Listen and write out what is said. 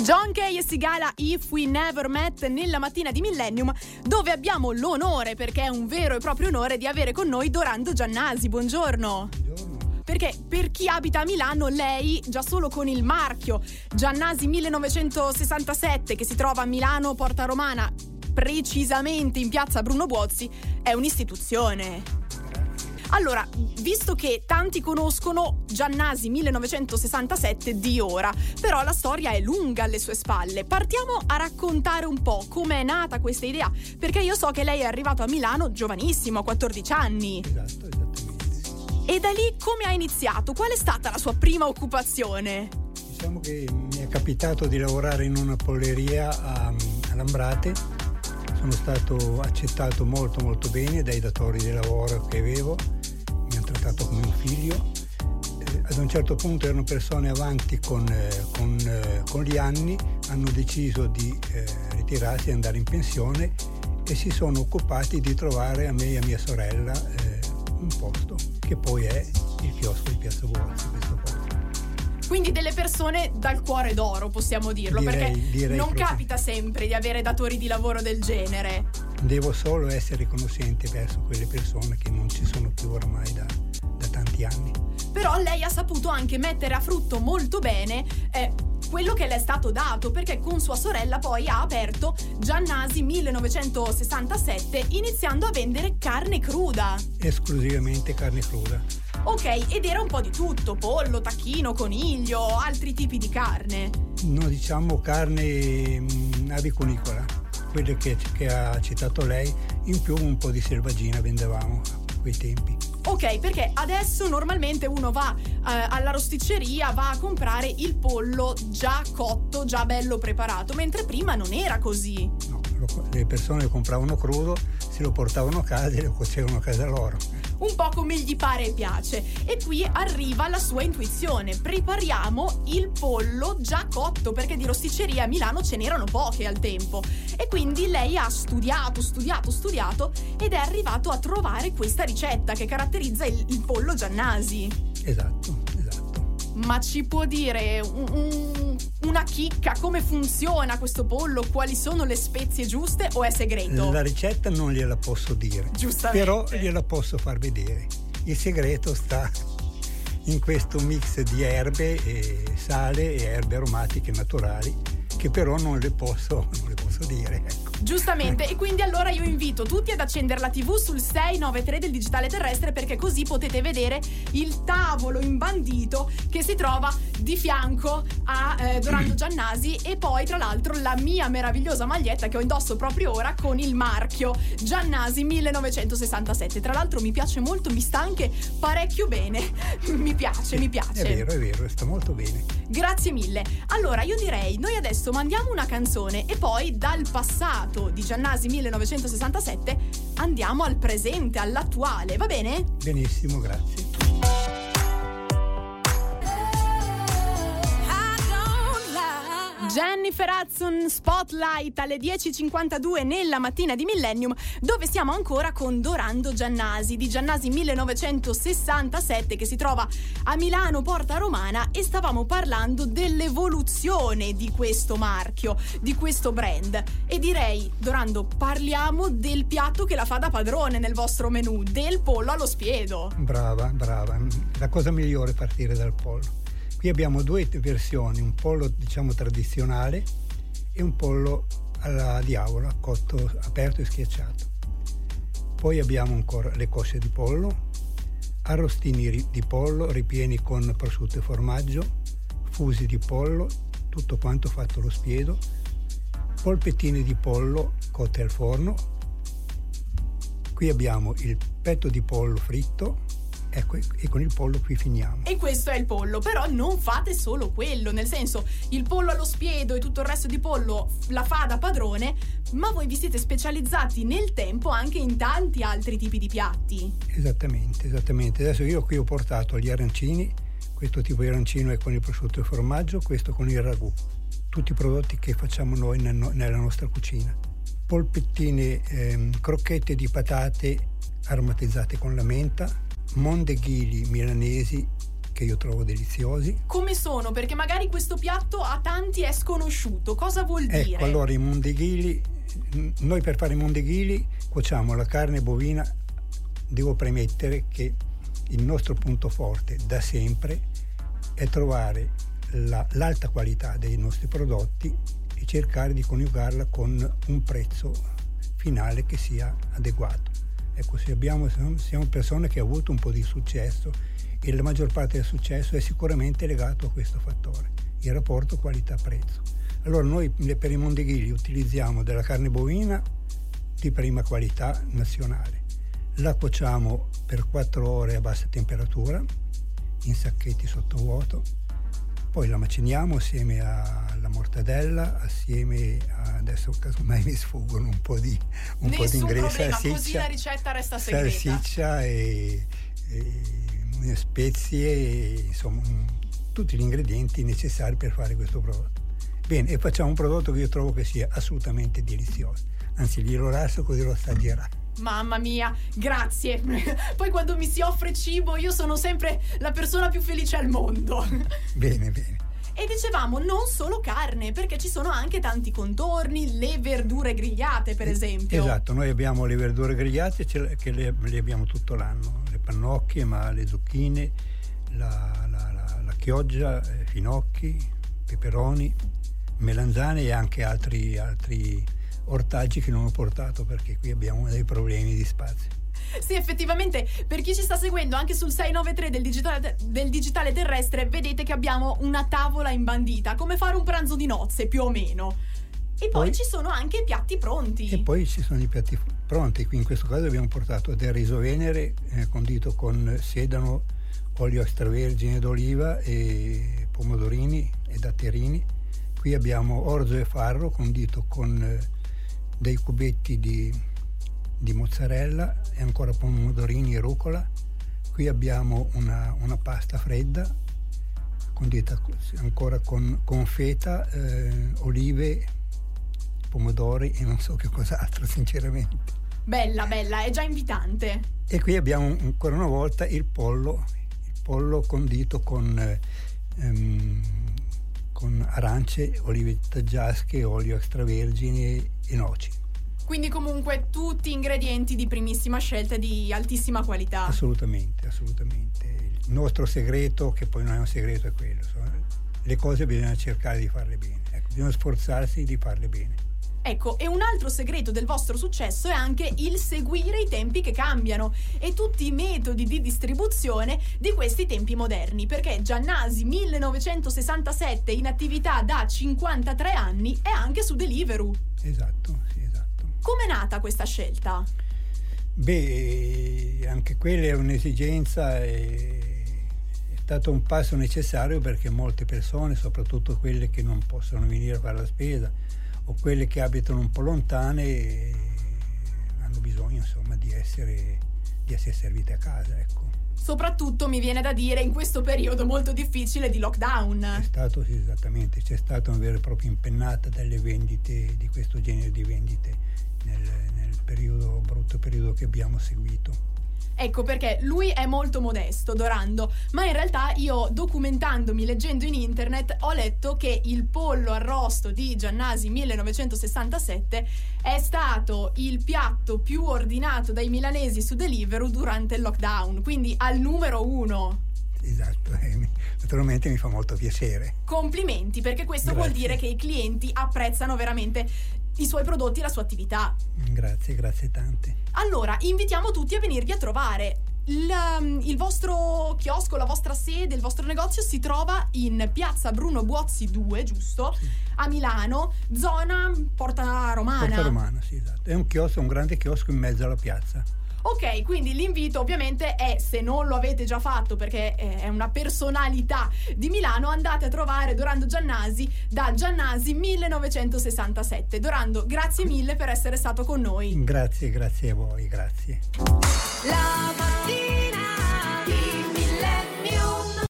John Kay e Sigala If We Never Met nella mattina di Millennium, dove abbiamo l'onore, perché è un vero e proprio onore, di avere con noi Dorando Giannasi. Buongiorno. Buongiorno. Perché per chi abita a Milano, lei già solo con il marchio Giannasi 1967, che si trova a Milano, Porta Romana, precisamente in piazza Bruno Buozzi, è un'istituzione. Allora, visto che tanti conoscono Giannasi 1967 di ora, però la storia è lunga alle sue spalle. Partiamo a raccontare un po' come è nata questa idea, perché io so che lei è arrivato a Milano giovanissimo, a 14 anni. Esatto, esattamente. E da lì come ha iniziato? Qual è stata la sua prima occupazione? Diciamo che mi è capitato di lavorare in una polleria a, a Lambrate. Sono stato accettato molto molto bene dai datori di lavoro che avevo trattato come un figlio. Eh, ad un certo punto erano persone avanti con, eh, con, eh, con gli anni, hanno deciso di eh, ritirarsi e andare in pensione e si sono occupati di trovare a me e a mia sorella eh, un posto, che poi è il chiosco di Piazza Buozzi, questo posto. Quindi delle persone dal cuore d'oro, possiamo dirlo, Direi- perché direi non proprio. capita sempre di avere datori di lavoro del genere. Devo solo essere riconoscente verso quelle persone che non ci sono più ormai da, da tanti anni. Però lei ha saputo anche mettere a frutto molto bene eh, quello che le è stato dato, perché con sua sorella poi ha aperto Giannasi 1967 iniziando a vendere carne cruda. Esclusivamente carne cruda. Ok, ed era un po' di tutto, pollo, tacchino, coniglio, altri tipi di carne. No, diciamo carne mh, avicunicola, quelle che, che ha citato lei, in più un po' di selvaggina vendevamo a quei tempi. Ok, perché adesso normalmente uno va eh, alla rosticceria, va a comprare il pollo già cotto, già bello preparato, mentre prima non era così. No, lo- le persone lo compravano crudo, se lo portavano a casa e lo cuocevano a casa loro. Un po' come gli pare e piace. E qui arriva la sua intuizione. Prepariamo il pollo già cotto, perché di rosticceria a Milano ce n'erano poche al tempo. E quindi lei ha studiato, studiato, studiato ed è arrivato a trovare questa ricetta che caratterizza il, il pollo Giannasi. Esatto. Ma ci può dire un- un- una chicca come funziona questo pollo? Quali sono le spezie giuste o è segreto? La ricetta non gliela posso dire, Giustamente. però gliela posso far vedere. Il segreto sta in questo mix di erbe, e sale e erbe aromatiche naturali, che però non le posso, non le posso dire. Ecco. Giustamente, e quindi allora io invito tutti ad accendere la TV sul 693 del digitale terrestre perché così potete vedere il tavolo imbandito che si trova di fianco a eh, Dorando Giannasi e poi tra l'altro la mia meravigliosa maglietta che ho indosso proprio ora con il marchio Giannasi 1967. Tra l'altro mi piace molto, mi sta anche parecchio bene. mi piace, mi piace. È vero, è vero, sta molto bene. Grazie mille. Allora, io direi, noi adesso mandiamo una canzone e poi dal passato di Giannasi 1967 andiamo al presente, all'attuale, va bene? Benissimo, grazie. Jennifer Hudson Spotlight alle 10.52 nella mattina di Millennium, dove siamo ancora con Dorando Giannasi di Giannasi 1967 che si trova a Milano, Porta Romana e stavamo parlando dell'evoluzione di questo marchio, di questo brand. E direi, Dorando, parliamo del piatto che la fa da padrone nel vostro menù, del pollo allo spiedo. Brava, brava. La cosa migliore è partire dal pollo. Qui abbiamo due versioni, un pollo diciamo tradizionale e un pollo alla diavola, cotto, aperto e schiacciato. Poi abbiamo ancora le cosce di pollo, arrostini di pollo ripieni con prosciutto e formaggio, fusi di pollo, tutto quanto fatto lo spiedo, polpettine di pollo cotte al forno. Qui abbiamo il petto di pollo fritto ecco, e con il pollo qui finiamo. E questo è il pollo, però non fate solo quello, nel senso il pollo allo spiedo e tutto il resto di pollo la fa da padrone, ma voi vi siete specializzati nel tempo anche in tanti altri tipi di piatti. Esattamente, esattamente. Adesso io qui ho portato gli arancini, questo tipo di arancino è con il prosciutto e formaggio, questo con il ragù. Tutti i prodotti che facciamo noi nel no- nella nostra cucina. Polpettine, ehm, crocchette di patate aromatizzate con la menta, mondeghili milanesi che io trovo deliziosi. Come sono? Perché magari questo piatto a tanti è sconosciuto. Cosa vuol dire? Ecco, allora i mondeghili, noi per fare i mondeghili cuociamo la carne bovina, devo premettere che il nostro punto forte da sempre è trovare la, l'alta qualità dei nostri prodotti e cercare di coniugarla con un prezzo finale che sia adeguato. Ecco, se abbiamo, siamo persone che hanno avuto un po' di successo e la maggior parte del successo è sicuramente legato a questo fattore, il rapporto qualità-prezzo. Allora noi per i mondeghili utilizziamo della carne bovina di prima qualità nazionale, la cuociamo per 4 ore a bassa temperatura in sacchetti sottovuoto poi la maciniamo assieme alla mortadella, assieme a, adesso casomai mi sfuggono un po' di, un po di ingredienti, salsiccia, così la ricetta resta segreta. Salsiccia e, e spezie, e, insomma tutti gli ingredienti necessari per fare questo prodotto. Bene, e facciamo un prodotto che io trovo che sia assolutamente delizioso, anzi glielo lascio così lo assaggerà. Mamma mia, grazie. Poi quando mi si offre cibo io sono sempre la persona più felice al mondo. Bene, bene. E dicevamo non solo carne, perché ci sono anche tanti contorni, le verdure grigliate per esempio. Esatto, noi abbiamo le verdure grigliate che le, le abbiamo tutto l'anno, le pannocchie, ma le zucchine, la, la, la, la chioggia, eh, finocchi, peperoni, melanzane e anche altri, altri ortaggi che non ho portato perché qui abbiamo dei problemi di spazio. Sì, effettivamente, per chi ci sta seguendo anche sul 693 del digitale, del digitale terrestre, vedete che abbiamo una tavola imbandita, come fare un pranzo di nozze più o meno. E poi, poi, ci sono anche i piatti pronti. E poi ci sono i piatti pronti. Qui in questo caso abbiamo portato del riso venere eh, condito con sedano, olio extravergine d'oliva e pomodorini e datterini. Qui abbiamo orzo e farro condito con eh, dei cubetti di, di mozzarella e ancora pomodorini e rucola. Qui abbiamo una, una pasta fredda condita ancora con, con feta, eh, olive, pomodori e non so che cos'altro sinceramente. Bella, bella, è già invitante. E qui abbiamo ancora una volta il pollo, il pollo condito con, ehm, con arance, olive taggiasche, olio extravergine e noci. Quindi comunque tutti ingredienti di primissima scelta e di altissima qualità. Assolutamente, assolutamente. Il nostro segreto, che poi non è un segreto, è quello. Le cose bisogna cercare di farle bene. Ecco, bisogna sforzarsi di farle bene. Ecco, e un altro segreto del vostro successo è anche il seguire i tempi che cambiano e tutti i metodi di distribuzione di questi tempi moderni, perché Giannasi 1967 in attività da 53 anni è anche su Deliveroo. Esatto, sì, esatto. Com'è nata questa scelta? Beh, anche quella è un'esigenza è stato un passo necessario perché molte persone, soprattutto quelle che non possono venire a fare la spesa o quelle che abitano un po' lontane, hanno bisogno insomma di essere, di essere servite a casa. Ecco soprattutto mi viene da dire in questo periodo molto difficile di lockdown. C'è stato, sì, esattamente, c'è stata una vera e propria impennata delle vendite, di questo genere di vendite nel, nel periodo, brutto periodo che abbiamo seguito. Ecco perché lui è molto modesto, Dorando, ma in realtà io documentandomi, leggendo in internet, ho letto che il pollo arrosto di Giannasi 1967 è stato il piatto più ordinato dai milanesi su Deliveroo durante il lockdown, quindi al numero uno. Esatto, naturalmente mi fa molto piacere. Complimenti, perché questo Grazie. vuol dire che i clienti apprezzano veramente i suoi prodotti e la sua attività. Grazie, grazie tante. Allora, invitiamo tutti a venirvi a trovare. Il, um, il, vostro chiosco, la vostra sede, il vostro negozio si trova in piazza Bruno Buozzi 2, giusto? Sì. A Milano, zona Porta Romana. Porta Romana, sì, esatto. È un chiosco, un grande chiosco in mezzo alla piazza. Ok, quindi l'invito ovviamente è, se non lo avete già fatto perché è una personalità di Milano, andate a trovare Dorando Giannasi da Giannasi 1967. Dorando, grazie mille per essere stato con noi. Grazie, grazie a voi, grazie. La mattina